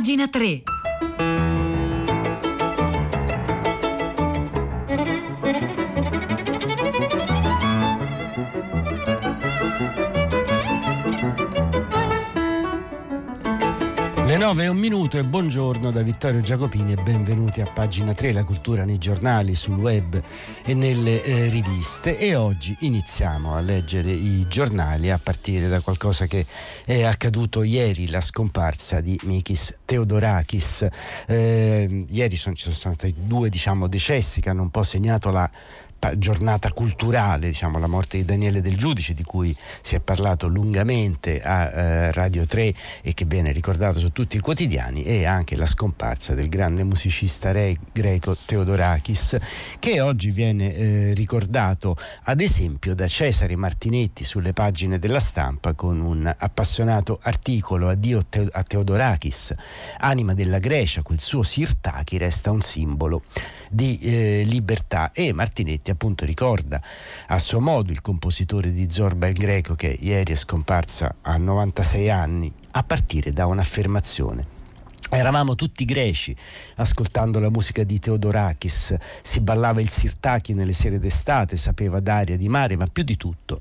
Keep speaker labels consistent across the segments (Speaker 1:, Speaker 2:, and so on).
Speaker 1: Pagina 3.
Speaker 2: 9 e un minuto e buongiorno da Vittorio Giacopini e benvenuti a pagina 3, la cultura nei giornali, sul web e nelle eh, riviste. E oggi iniziamo a leggere i giornali a partire da qualcosa che è accaduto ieri, la scomparsa di Mikis Theodorakis. Eh, ieri sono, ci sono stati due diciamo, decessi che hanno un po' segnato la giornata culturale, diciamo, la morte di Daniele Del Giudice, di cui si è parlato lungamente a eh, Radio 3 e che viene ricordato su tutti i quotidiani, e anche la scomparsa del grande musicista re greco Teodorakis, che oggi viene eh, ricordato ad esempio da Cesare Martinetti sulle pagine della stampa con un appassionato articolo Addio a Teodorakis, anima della Grecia, quel suo Sirtaki resta un simbolo di eh, libertà e Martinetti appunto ricorda a suo modo il compositore di Zorba il Greco che ieri è scomparsa a 96 anni a partire da un'affermazione. Eravamo tutti greci, ascoltando la musica di Teodorakis, si ballava il sirtaki nelle sere d'estate, sapeva d'aria di mare, ma più di tutto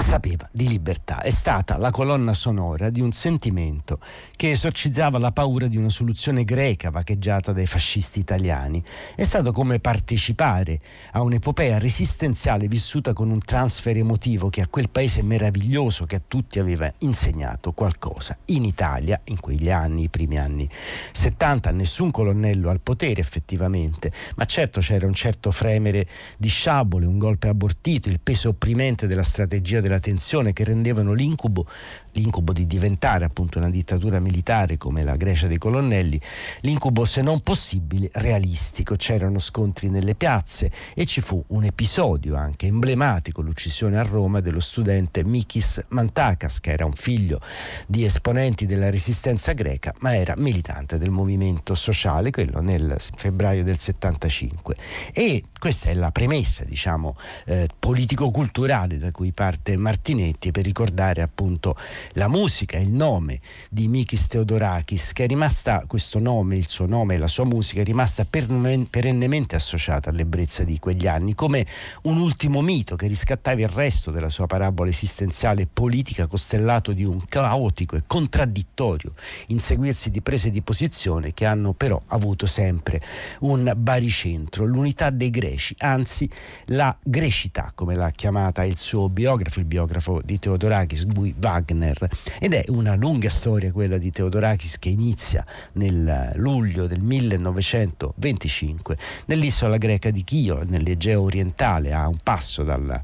Speaker 2: sapeva di libertà. È stata la colonna sonora di un sentimento che esorcizzava la paura di una soluzione greca vagheggiata dai fascisti italiani. È stato come partecipare a un'epopea resistenziale vissuta con un transfer emotivo che a quel paese meraviglioso che a tutti aveva insegnato qualcosa. In Italia, in quegli anni, i primi anni 70, nessun colonnello al potere effettivamente, ma certo c'era un certo fremere di sciabole, un golpe abortito, il peso opprimente della strategia della tensione che rendevano l'incubo, l'incubo di diventare appunto una dittatura militare come la Grecia dei colonnelli, l'incubo se non possibile realistico. C'erano scontri nelle piazze e ci fu un episodio anche emblematico, l'uccisione a Roma dello studente Mikis Mantakas, che era un figlio di esponenti della resistenza greca, ma era militante del movimento sociale, quello nel febbraio del 75. E questa è la premessa, diciamo, eh, politico-culturale da cui parte Martinetti per ricordare appunto la musica, il nome di Mikis Theodorakis, che è rimasta, questo nome, il suo nome e la sua musica, è rimasta perennemente associata all'ebbrezza di quegli anni, come un ultimo mito che riscattava il resto della sua parabola esistenziale e politica costellato di un caotico e contraddittorio inseguirsi di prese di posizione che hanno però avuto sempre un baricentro, l'unità dei greci, anzi la grecità, come l'ha chiamata il suo biografo, il biografo di Theodorakis, Guy Wagner ed è una lunga storia quella di Teodorakis che inizia nel luglio del 1925 nell'isola greca di Chio, nell'Egeo orientale, a un passo dalla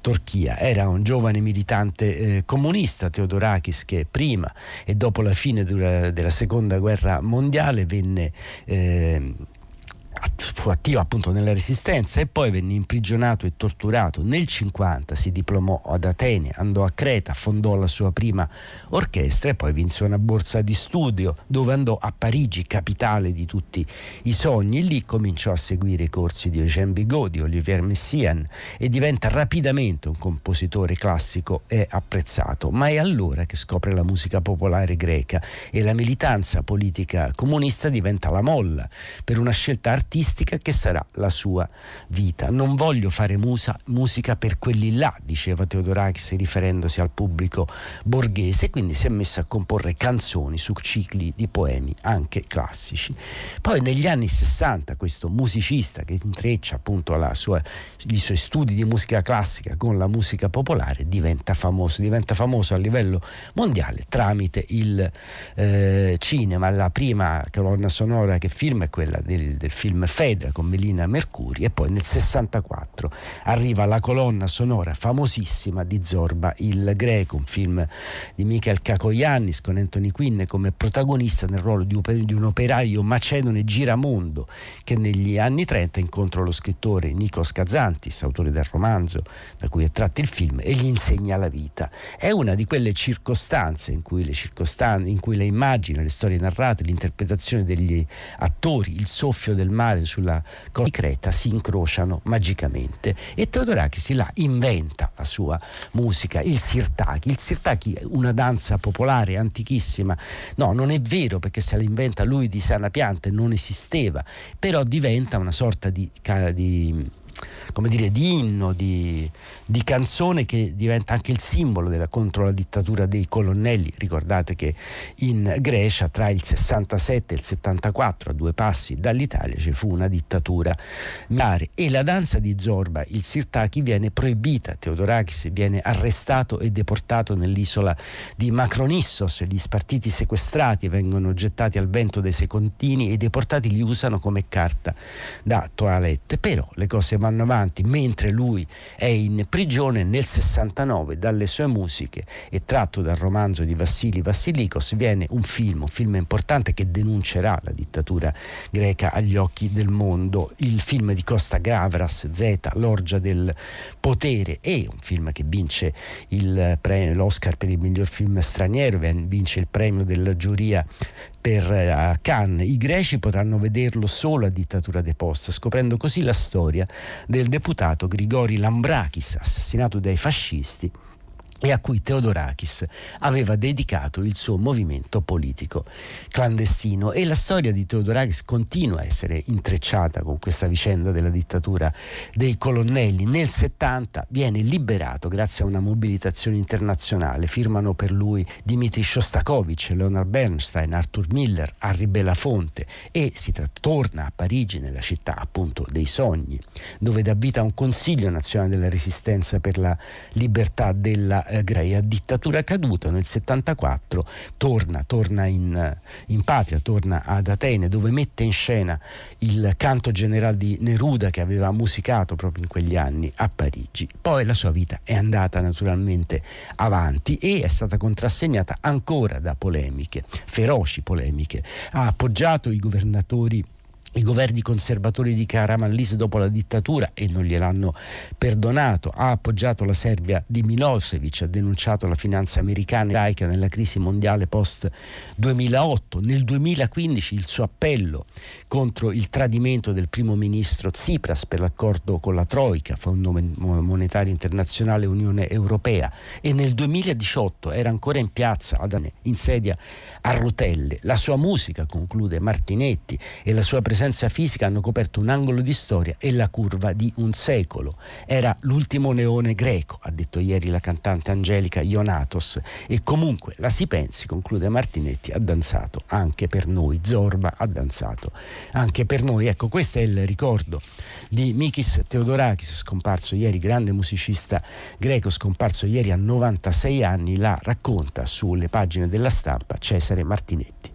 Speaker 2: Turchia. Era un giovane militante eh, comunista, Teodorakis, che prima e dopo la fine della, della seconda guerra mondiale venne eh, fu attivo appunto nella resistenza e poi venne imprigionato e torturato. Nel 50 si diplomò ad Atene, andò a Creta, fondò la sua prima orchestra e poi vinse una borsa di studio dove andò a Parigi, capitale di tutti i sogni. Lì cominciò a seguire i corsi di Eugène Bigot, di Olivier Messiaen e diventa rapidamente un compositore classico e apprezzato. Ma è allora che scopre la musica popolare greca e la militanza politica comunista diventa la molla per una scelta artistica artistica che sarà la sua vita. Non voglio fare musa, musica per quelli là, diceva Teodorakis riferendosi al pubblico borghese, quindi si è messo a comporre canzoni su cicli di poemi anche classici. Poi negli anni 60 questo musicista che intreccia appunto sua, i suoi studi di musica classica con la musica popolare diventa famoso, diventa famoso a livello mondiale tramite il eh, cinema. La prima colonna sonora che firma è quella del, del film film Fedra con Melina Mercuri e poi nel 64 arriva la colonna sonora famosissima di Zorba il Greco, un film di Michael Kakoyannis con Anthony Quinn come protagonista nel ruolo di un operaio macedone giramondo che negli anni 30 incontra lo scrittore Nikos Kazantis, autore del romanzo da cui è tratto il film, e gli insegna la vita. È una di quelle circostanze in cui le, circostanze, in cui le immagini, le storie narrate, l'interpretazione degli attori, il soffio del mare sulla sulla costa di Creta si incrociano magicamente e Teodorakis là inventa la sua musica, il sirtaki. Il sirtaki è una danza popolare antichissima. No, non è vero perché se la inventa lui di sana pianta non esisteva, però diventa una sorta di, di come dire, di inno, di, di, canzone che diventa anche il simbolo della, contro la dittatura dei colonnelli. Ricordate che in Grecia tra il 67 e il 74, a due passi dall'Italia, ci fu una dittatura militare e la danza di Zorba, il Sirtaki, viene proibita. Teodorakis viene arrestato e deportato nell'isola di Macronissos. Gli spartiti sequestrati vengono gettati al vento dei secondini e i deportati li usano come carta da toilette. Però le cose vanno avanti avanti mentre lui è in prigione nel 69 dalle sue musiche e tratto dal romanzo di Vassili Vassilikos viene un film, un film importante che denuncerà la dittatura greca agli occhi del mondo, il film di Costa Gavras Z, L'orgia del potere è un film che vince premio, l'Oscar per il miglior film straniero, vince il premio della giuria per uh, Cannes. I greci potranno vederlo solo a dittatura deposta, scoprendo così la storia del deputato Grigori Lambrakis, assassinato dai fascisti e a cui Theodorakis aveva dedicato il suo movimento politico clandestino e la storia di Theodorakis continua a essere intrecciata con questa vicenda della dittatura dei colonnelli. Nel 70 viene liberato grazie a una mobilitazione internazionale, firmano per lui Dimitri Shostakovich, Leonard Bernstein, Arthur Miller, Harry Belafonte e si torna a Parigi nella città appunto dei sogni, dove dà vita a un Consiglio nazionale della resistenza per la libertà della eh, Greia, dittatura caduta nel 74, torna, torna in, eh, in, patria, torna ad Atene dove mette in scena il canto generale di Neruda che aveva musicato proprio in quegli anni a Parigi. Poi la sua vita è andata naturalmente avanti e è stata contrassegnata ancora da polemiche, feroci polemiche. Ha appoggiato i governatori i governi conservatori di Karamanlis dopo la dittatura e non gliel'hanno perdonato, ha appoggiato la Serbia di Milosevic, ha denunciato la finanza americana ebraica nella crisi mondiale post 2008, nel 2015 il suo appello contro il tradimento del primo ministro Tsipras per l'accordo con la Troica, Fondo Monetario Internazionale Unione Europea e nel 2018 era ancora in piazza in sedia a rotelle. La sua musica, conclude Martinetti, e la sua presenza presenza fisica hanno coperto un angolo di storia e la curva di un secolo. Era l'ultimo leone greco, ha detto ieri la cantante Angelica Ionatos, e comunque la si pensi, conclude Martinetti, ha danzato anche per noi. Zorba ha danzato anche per noi. Ecco, questo è il ricordo di Mikis Theodorakis, scomparso ieri, grande musicista greco, scomparso ieri a 96 anni, la racconta sulle pagine della stampa Cesare Martinetti.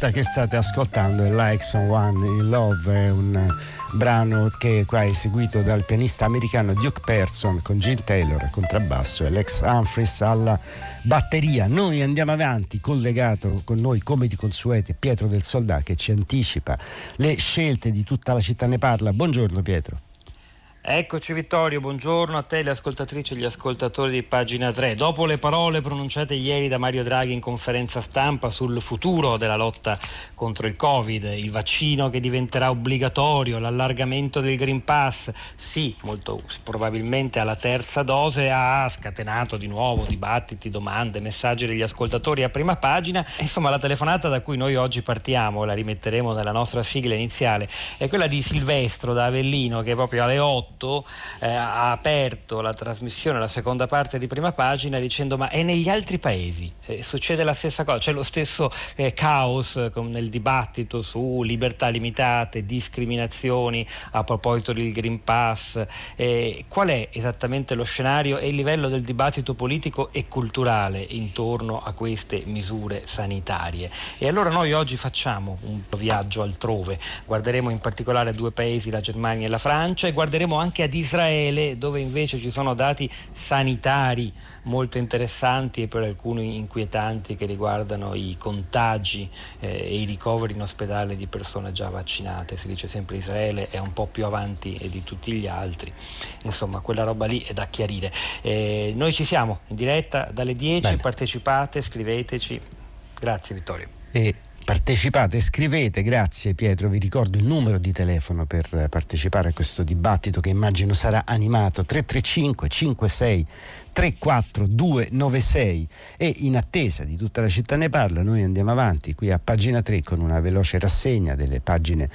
Speaker 2: Questa che state ascoltando è Likes on One in Love, è un brano che qua è eseguito dal pianista americano Duke Person con Gene Taylor al contrabbasso e Lex Humphries alla batteria. Noi andiamo avanti, collegato con noi come di consuete Pietro del Soldà che ci anticipa le scelte di tutta la città ne parla. Buongiorno Pietro.
Speaker 1: Eccoci Vittorio, buongiorno a te le ascoltatrici e gli ascoltatori di pagina 3. Dopo le parole pronunciate ieri da Mario Draghi in conferenza stampa sul futuro della lotta contro il Covid, il vaccino che diventerà obbligatorio, l'allargamento del Green Pass, sì, molto probabilmente alla terza dose ha scatenato di nuovo dibattiti, domande, messaggi degli ascoltatori a prima pagina. Insomma, la telefonata da cui noi oggi partiamo, la rimetteremo nella nostra sigla iniziale, è quella di Silvestro da Avellino che proprio alle 8 2008 eh, ha aperto la trasmissione, la seconda parte di prima pagina dicendo ma è negli altri paesi, eh, succede la stessa cosa, c'è lo stesso eh, caos nel dibattito su libertà limitate, discriminazioni a proposito del Green Pass, eh, qual è esattamente lo scenario e il livello del dibattito politico e culturale intorno a queste misure sanitarie. E allora noi oggi facciamo un viaggio altrove, guarderemo in particolare due paesi, la Germania e la Francia, e guarderemo anche ad Israele dove invece ci sono dati sanitari molto interessanti e per alcuni inquietanti che riguardano i contagi eh, e i ricoveri in ospedale di persone già vaccinate. Si dice sempre Israele è un po' più avanti di tutti gli altri, insomma quella roba lì è da chiarire. Eh, noi ci siamo in diretta dalle 10, Bene. partecipate, scriveteci. Grazie Vittorio.
Speaker 2: E partecipate, scrivete, grazie Pietro, vi ricordo il numero di telefono per partecipare a questo dibattito che immagino sarà animato. 335 56 34296 e in attesa di tutta la città ne parla noi andiamo avanti qui a pagina 3 con una veloce rassegna delle pagine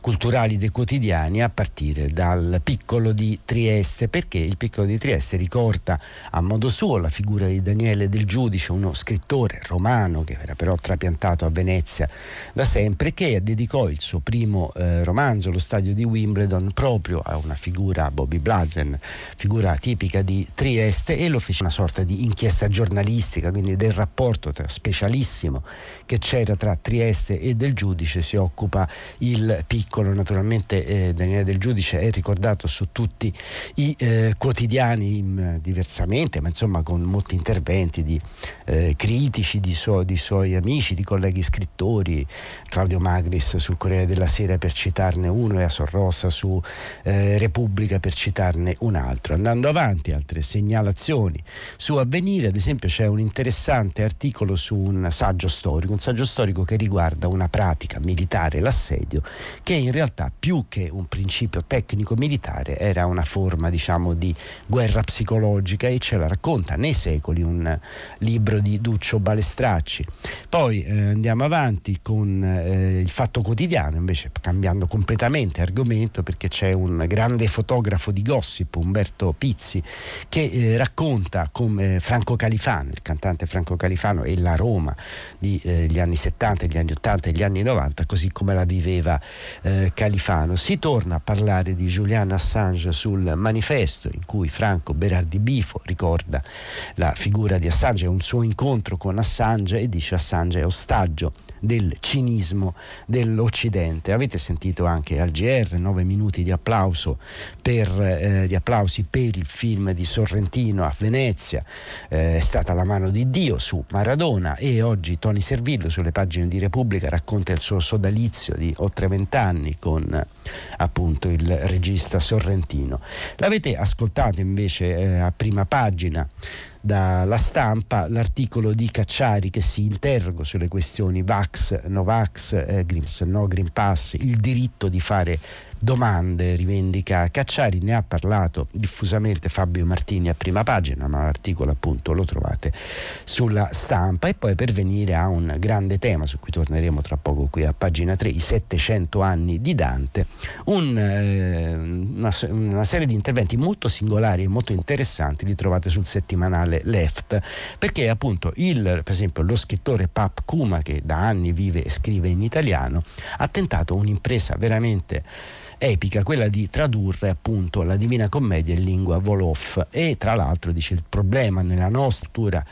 Speaker 2: culturali dei quotidiani a partire dal piccolo di Trieste perché il piccolo di Trieste ricorda a modo suo la figura di Daniele del Giudice uno scrittore romano che era però trapiantato a Venezia da sempre che dedicò il suo primo eh, romanzo lo stadio di Wimbledon proprio a una figura Bobby Blazen figura tipica di Trieste lo fece una sorta di inchiesta giornalistica, quindi del rapporto tra, specialissimo che c'era tra Trieste e del giudice si occupa il piccolo, naturalmente eh, Daniele del giudice è ricordato su tutti i eh, quotidiani in, diversamente, ma insomma con molti interventi di eh, critici, di, suo, di, suoi amici, di colleghi scrittori, Claudio Magris sul Corriere della Sera per citarne uno e a Sorrossa su eh, Repubblica per citarne un altro. Andando avanti, altre segnalazioni informazioni su Avvenire, ad esempio c'è un interessante articolo su un saggio storico, un saggio storico che riguarda una pratica militare, l'assedio, che in realtà più che un principio tecnico militare era una forma diciamo di guerra psicologica e ce la racconta nei secoli un libro di Duccio Balestracci. Poi eh, andiamo avanti con eh, il Fatto Quotidiano, invece cambiando completamente argomento perché c'è un grande fotografo di gossip, Umberto Pizzi, che eh, racconta racconta come Franco Califano, il cantante Franco Califano e la Roma degli eh, anni 70, gli anni 80 e gli anni 90, così come la viveva eh, Califano. Si torna a parlare di Julian Assange sul manifesto in cui Franco Berardi Bifo ricorda la figura di Assange, un suo incontro con Assange e dice Assange è ostaggio del cinismo dell'Occidente. Avete sentito anche al GR 9 minuti di, per, eh, di applausi per il film di Sorrentino a Venezia, eh, è stata la mano di Dio su Maradona e oggi Tony Servillo sulle pagine di Repubblica racconta il suo sodalizio di oltre vent'anni con appunto il regista Sorrentino. L'avete ascoltato invece eh, a prima pagina dalla stampa l'articolo di Cacciari che si interroga sulle questioni Vax, Novax, eh, Green, no Green Pass, il diritto di fare domande rivendica. Cacciari, ne ha parlato diffusamente Fabio Martini a prima pagina, ma l'articolo appunto lo trovate sulla stampa. E poi per venire a un grande tema su cui torneremo tra poco qui a pagina 3, i 700 anni di Dante, un, eh, una, una, serie di interventi molto singolari e molto interessanti li trovate sul settimanale Left, perché appunto il, per esempio lo scrittore Pap Kuma che da anni vive e scrive in italiano ha tentato un'impresa veramente epica, quella di tradurre appunto la Divina Commedia in lingua Wolof. E tra l'altro dice il problema nella nostra cultura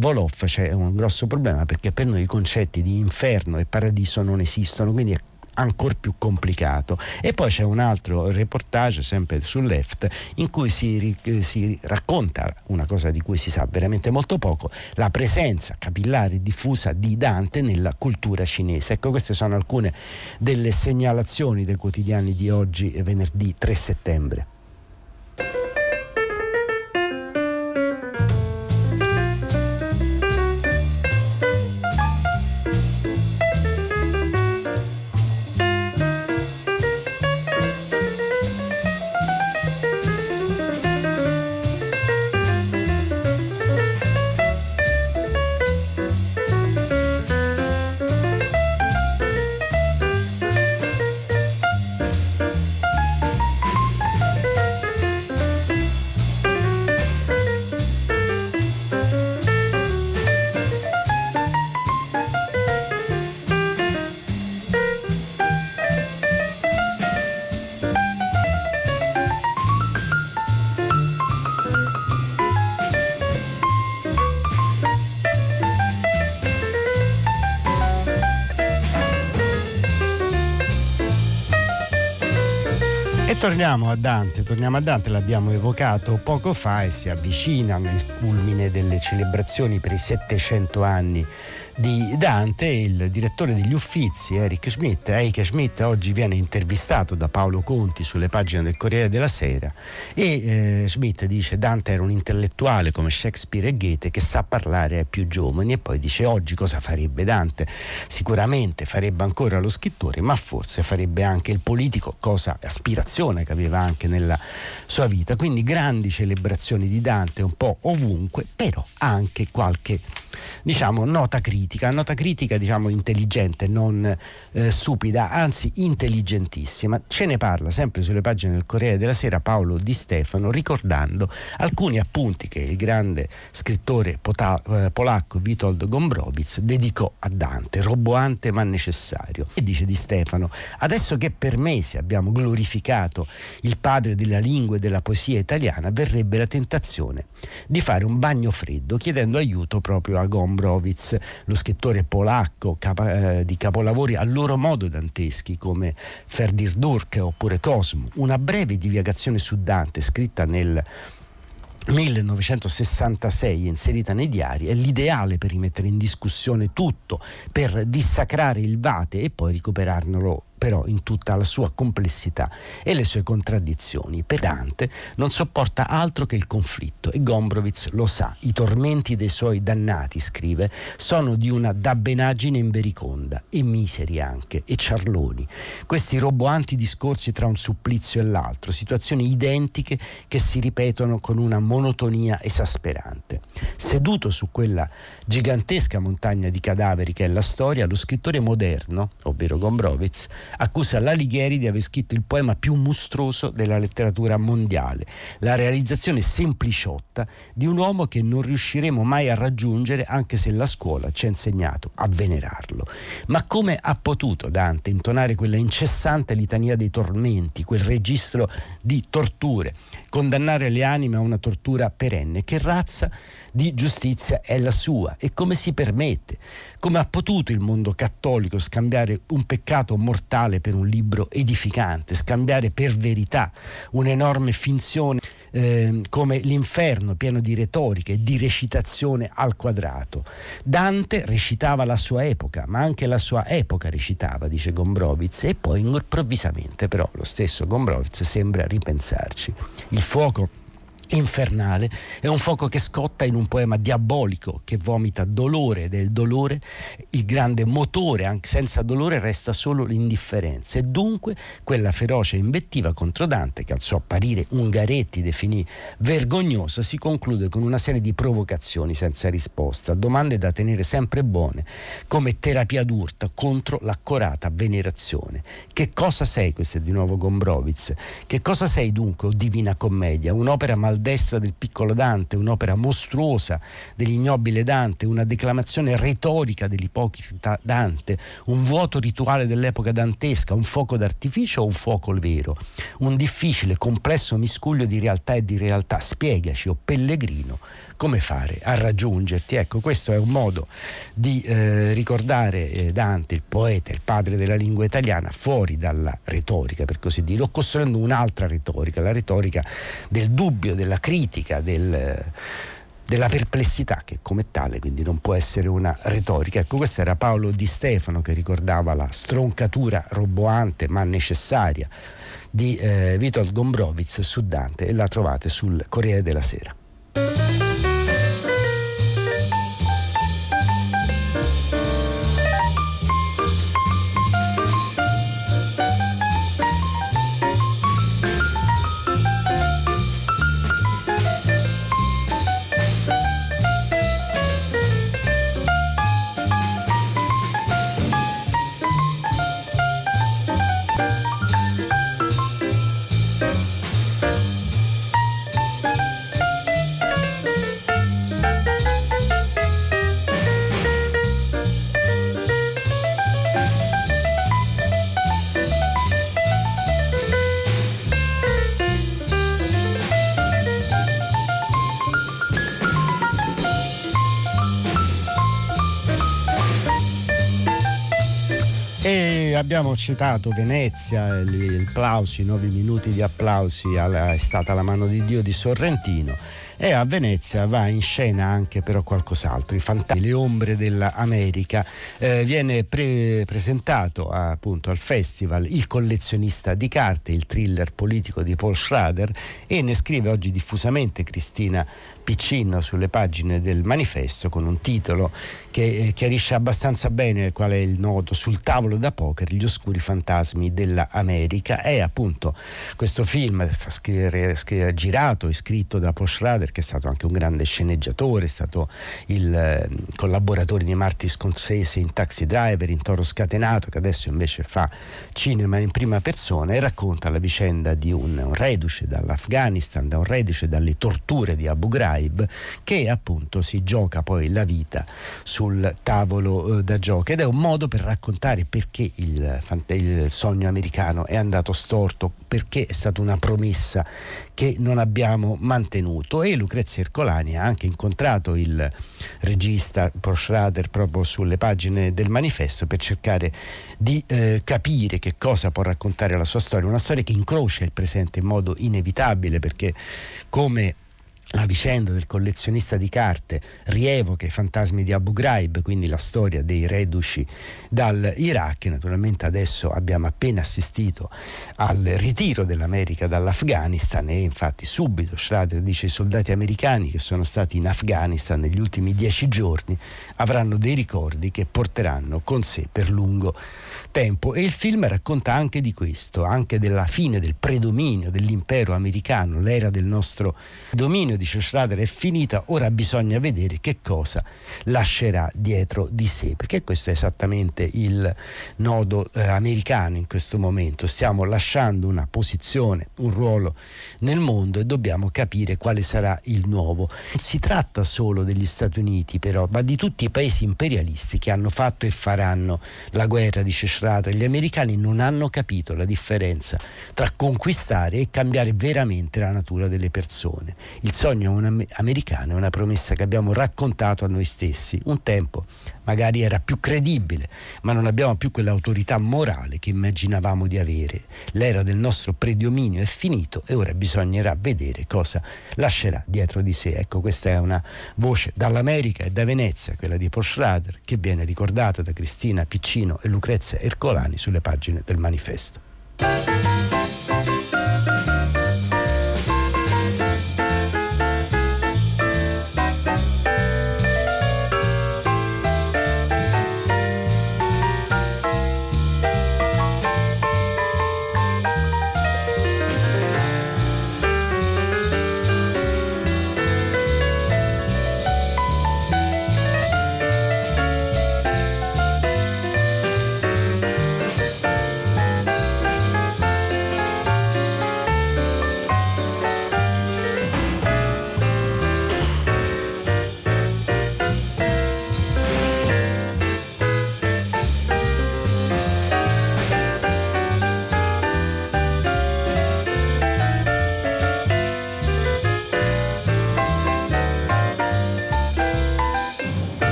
Speaker 2: Wolof c'è un grosso problema perché per noi i concetti di inferno e paradiso non esistono, quindi ancora più complicato. E poi c'è un altro reportage, sempre sul left, in cui si, si racconta una cosa di cui si sa veramente molto poco, la presenza capillare diffusa di Dante nella cultura cinese. Ecco, queste sono alcune delle segnalazioni dei quotidiani di oggi, venerdì 3 settembre. Torniamo a Dante, torniamo a Dante, l'abbiamo evocato poco fa e si avvicina nel culmine delle celebrazioni per i 700 anni di Dante, il direttore degli Uffizi, Eric Schmidt. Eric Schmidt oggi viene intervistato da Paolo Conti sulle pagine del Corriere della Sera e eh, Schmidt dice Dante era un intellettuale come Shakespeare e Goethe che sa parlare ai più giovani e poi dice oggi cosa farebbe Dante? Sicuramente farebbe ancora lo scrittore, ma forse farebbe anche il politico, cosa aspirazione che aveva anche nella sua vita. Quindi grandi celebrazioni di Dante un po' ovunque, però anche qualche diciamo nota critica, nota critica diciamo intelligente, non eh, stupida, anzi intelligentissima. Ce ne parla sempre sulle pagine del Corriere della Sera Paolo Di Stefano ricordando alcuni appunti che il grande scrittore pota- eh, polacco Witold Gombrowicz dedicò a Dante, roboante ma necessario. E dice Di Stefano, adesso che per mesi abbiamo glorificato il padre della lingua e della poesia italiana, verrebbe la tentazione di fare un bagno freddo chiedendo aiuto proprio a Gombrowicz, lo scrittore polacco capa- eh, di capolavori a loro modo danteschi come Ferdir Durk oppure Cosmo. Una breve divagazione su Dante scritta nel 1966 inserita nei diari è l'ideale per rimettere in discussione tutto, per dissacrare il vate e poi recuperarlo però in tutta la sua complessità e le sue contraddizioni. Pedante non sopporta altro che il conflitto e Gombrowicz lo sa. I tormenti dei suoi dannati, scrive, sono di una dabbenaggine invericonda e miseri anche e ciarloni. Questi roboanti discorsi tra un supplizio e l'altro, situazioni identiche che si ripetono con una monotonia esasperante. Seduto su quella gigantesca montagna di cadaveri che è la storia, lo scrittore moderno, ovvero Gombrowicz, accusa l'Alighieri di aver scritto il poema più mostruoso della letteratura mondiale, la realizzazione sempliciotta di un uomo che non riusciremo mai a raggiungere anche se la scuola ci ha insegnato a venerarlo. Ma come ha potuto Dante intonare quella incessante litania dei tormenti, quel registro di torture, condannare le anime a una tortura perenne? Che razza di giustizia è la sua e come si permette? Come ha potuto il mondo cattolico scambiare un peccato mortale per un libro edificante, scambiare per verità un'enorme finzione eh, come l'inferno pieno di retorica e di recitazione al quadrato? Dante recitava la sua epoca, ma anche la sua epoca recitava, dice Gombrowicz, e poi improvvisamente però lo stesso Gombrowicz sembra ripensarci. Il fuoco infernale, è un fuoco che scotta in un poema diabolico che vomita dolore del dolore, il grande motore, anche senza dolore resta solo l'indifferenza e dunque quella feroce invettiva contro Dante che al suo apparire Ungaretti definì vergognosa si conclude con una serie di provocazioni senza risposta, domande da tenere sempre buone come terapia d'urta contro l'accorata venerazione. Che cosa sei, questo è di nuovo Gombrowicz, che cosa sei dunque, o Divina Commedia, un'opera maldadosa maldestra del piccolo Dante, un'opera mostruosa dell'ignobile Dante, una declamazione retorica dell'ipocrita Dante, un vuoto rituale dell'epoca dantesca, un fuoco d'artificio o un fuoco vero, un difficile, complesso miscuglio di realtà e di realtà. Spiegaci, o pellegrino, come fare a raggiungerti. Ecco, questo è un modo di eh, ricordare eh, Dante, il poeta, il padre della lingua italiana, fuori dalla retorica, per così dire, o costruendo un'altra retorica, la retorica del dubbio, della critica, del della perplessità che come tale quindi non può essere una retorica. Ecco, questo era Paolo Di Stefano che ricordava la stroncatura roboante ma necessaria di eh, Witold Gombrowicz su Dante e la trovate sul Corriere della Sera. Abbiamo citato Venezia, il, applausi, i nove minuti di applausi alla, è stata la mano di Dio di Sorrentino e a Venezia va in scena anche però qualcos'altro, i fantasmi, le ombre dell'America. Eh, viene pre- presentato appunto al festival Il collezionista di carte, il thriller politico di Paul Schrader e ne scrive oggi diffusamente Cristina Piccino sulle pagine del manifesto con un titolo che eh, chiarisce abbastanza bene qual è il nodo sul tavolo da poker, gli oscuri fantasmi dell'America. È appunto questo film scrivere, scrivere, girato e scritto da Paul Schrader che è stato anche un grande sceneggiatore, è stato il eh, collaboratore di Marty Scorsese in Taxi Driver, in Toro Scatenato, che adesso invece fa cinema in prima persona e racconta la vicenda di un, un reduce dall'Afghanistan, da un reduce dalle torture di Abu Ghraib, che appunto si gioca poi la vita sul tavolo eh, da gioco. Ed è un modo per raccontare perché il, il sogno americano è andato storto, perché è stata una promessa che non abbiamo mantenuto. E Lucrezia Ercolani ha anche incontrato il regista Paul Schrader proprio sulle pagine del manifesto per cercare di eh, capire che cosa può raccontare la sua storia, una storia che incrocia il presente in modo inevitabile perché come la vicenda del collezionista di carte rievoca i fantasmi di Abu Ghraib, quindi la storia dei reduci dall'Iraq. Naturalmente adesso abbiamo appena assistito al ritiro dell'America dall'Afghanistan e infatti subito Schrader dice i soldati americani che sono stati in Afghanistan negli ultimi dieci giorni avranno dei ricordi che porteranno con sé per lungo tempo e il film racconta anche di questo, anche della fine del predominio dell'impero americano, l'era del nostro dominio, dice Schrader, è finita, ora bisogna vedere che cosa lascerà dietro di sé, perché questo è esattamente il nodo eh, americano in questo momento, stiamo lasciando una posizione, un ruolo nel mondo e dobbiamo capire quale sarà il nuovo. Si tratta solo degli Stati Uniti però, ma di tutti i paesi imperialisti che hanno fatto e faranno la guerra, dice Schrader, strada, gli americani non hanno capito la differenza tra conquistare e cambiare veramente la natura delle persone. Il sogno americano è una promessa che abbiamo raccontato a noi stessi. Un tempo magari era più credibile, ma non abbiamo più quell'autorità morale che immaginavamo di avere. L'era del nostro predominio è finito e ora bisognerà vedere cosa lascerà dietro di sé. Ecco, questa è una voce dall'America e da Venezia, quella di Paul Schrader, che viene ricordata da Cristina Piccino e Lucrezia Ercolani sulle pagine del manifesto.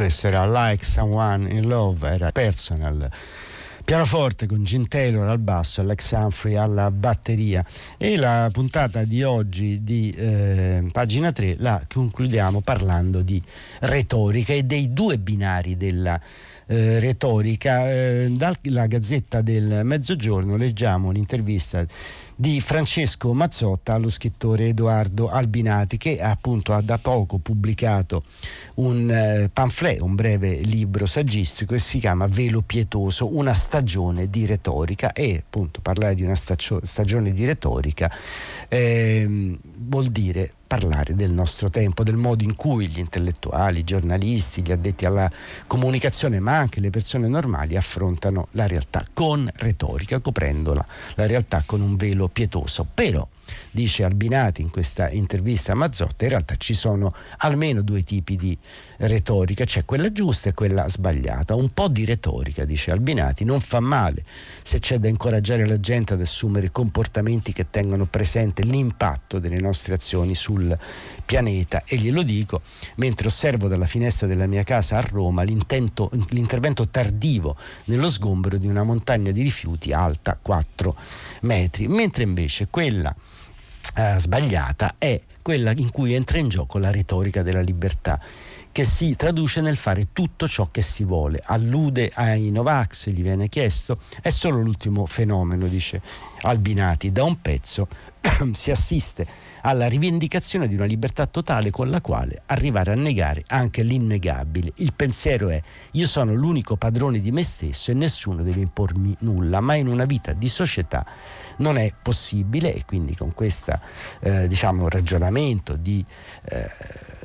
Speaker 2: Questo era Like Someone in Love, era personal. Pianoforte con Gin Taylor al basso, Alex Humphrey alla batteria e la puntata di oggi di eh, pagina 3 la concludiamo parlando di retorica e dei due binari della eh, retorica. Eh, dalla Gazzetta del Mezzogiorno leggiamo un'intervista di Francesco Mazzotta allo scrittore Edoardo Albinati che appunto ha da poco pubblicato un eh, pamphlet, un breve libro saggistico che si chiama Velo pietoso, una stagione di retorica. E appunto parlare di una stagio- stagione di retorica eh, vuol dire parlare del nostro tempo, del modo in cui gli intellettuali, i giornalisti, gli addetti alla comunicazione, ma anche le persone normali affrontano la realtà con retorica, coprendola la realtà con un velo pietoso. Però dice Albinati in questa intervista a Mazzotta, in realtà ci sono almeno due tipi di retorica, c'è quella giusta e quella sbagliata. Un po' di retorica, dice Albinati, non fa male se c'è da incoraggiare la gente ad assumere comportamenti che tengano presente l'impatto delle nostre azioni sul pianeta e glielo dico mentre osservo dalla finestra della mia casa a Roma l'intervento tardivo nello sgombero di una montagna di rifiuti alta 4 metri, mentre invece quella eh, sbagliata è quella in cui entra in gioco la retorica della libertà che si traduce nel fare tutto ciò che si vuole. Allude ai Novax, gli viene chiesto, è solo l'ultimo fenomeno, dice Albinati. Da un pezzo si assiste alla rivendicazione di una libertà totale con la quale arrivare a negare anche l'innegabile. Il pensiero è io sono l'unico padrone di me stesso e nessuno deve impormi nulla, ma in una vita di società non è possibile e quindi con questo eh, diciamo, ragionamento di, eh,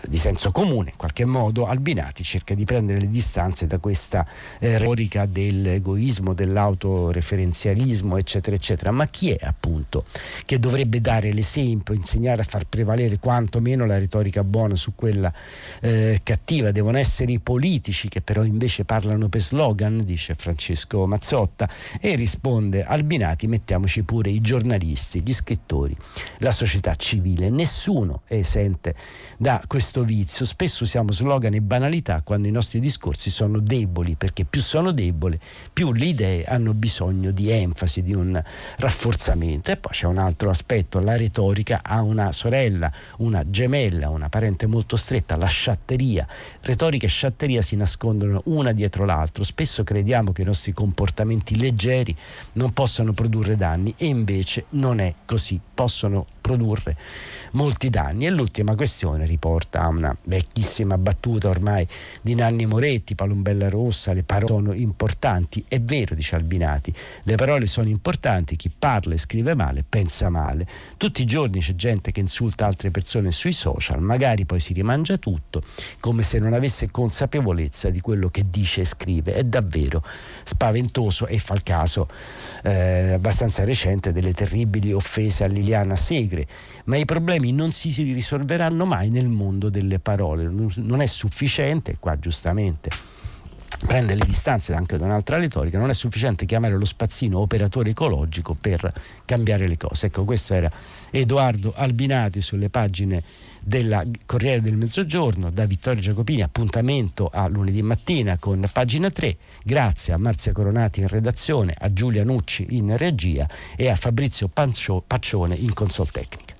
Speaker 2: di, senso comune in qualche modo Albinati cerca di prendere le distanze da questa eh, retorica dell'egoismo, dell'autoreferenzialismo eccetera eccetera. Ma chi è appunto che dovrebbe dare l'esempio, insegnare a far prevalere quantomeno la retorica buona su quella eh, cattiva, devono essere i politici che però invece parlano per slogan dice Francesco Mazzotta e risponde Albinati mettiamoci pure pure i giornalisti, gli scrittori, la società civile. Nessuno è esente da questo vizio. Spesso usiamo slogan e banalità quando i nostri discorsi sono deboli, perché più sono deboli, più le idee hanno bisogno di enfasi, di un rafforzamento. E poi c'è un altro aspetto, la retorica ha una sorella, una gemella, una parente molto stretta, la sciatteria. Retorica e sciatteria si nascondono una dietro l'altro. Spesso crediamo che i nostri comportamenti leggeri non possano produrre danni e invece non è così, possono produrre molti danni. E l'ultima questione riporta a una vecchissima battuta ormai di Nanni Moretti, Palombella Rossa, le parole sono importanti, è vero, dice Albinati, le parole sono importanti, chi parla e scrive male pensa male. Tutti i giorni c'è gente che insulta altre persone sui social, magari poi si rimangia tutto, come se non avesse consapevolezza di quello che dice e scrive. È davvero spaventoso e fa il caso eh, abbastanza recente delle terribili offese a Liliana Segre, ma i problemi non si risolveranno mai nel mondo delle parole, non è sufficiente, qua giustamente prende le distanze anche da un'altra retorica, non è sufficiente chiamare lo spazzino operatore ecologico per cambiare le cose. Ecco, questo era Edoardo Albinati sulle pagine della Corriere del Mezzogiorno, da Vittorio Giacopini, appuntamento a lunedì mattina con pagina 3, grazie a Marzia Coronati in redazione, a Giulia Nucci in regia e a Fabrizio Paccione in consol tecnica.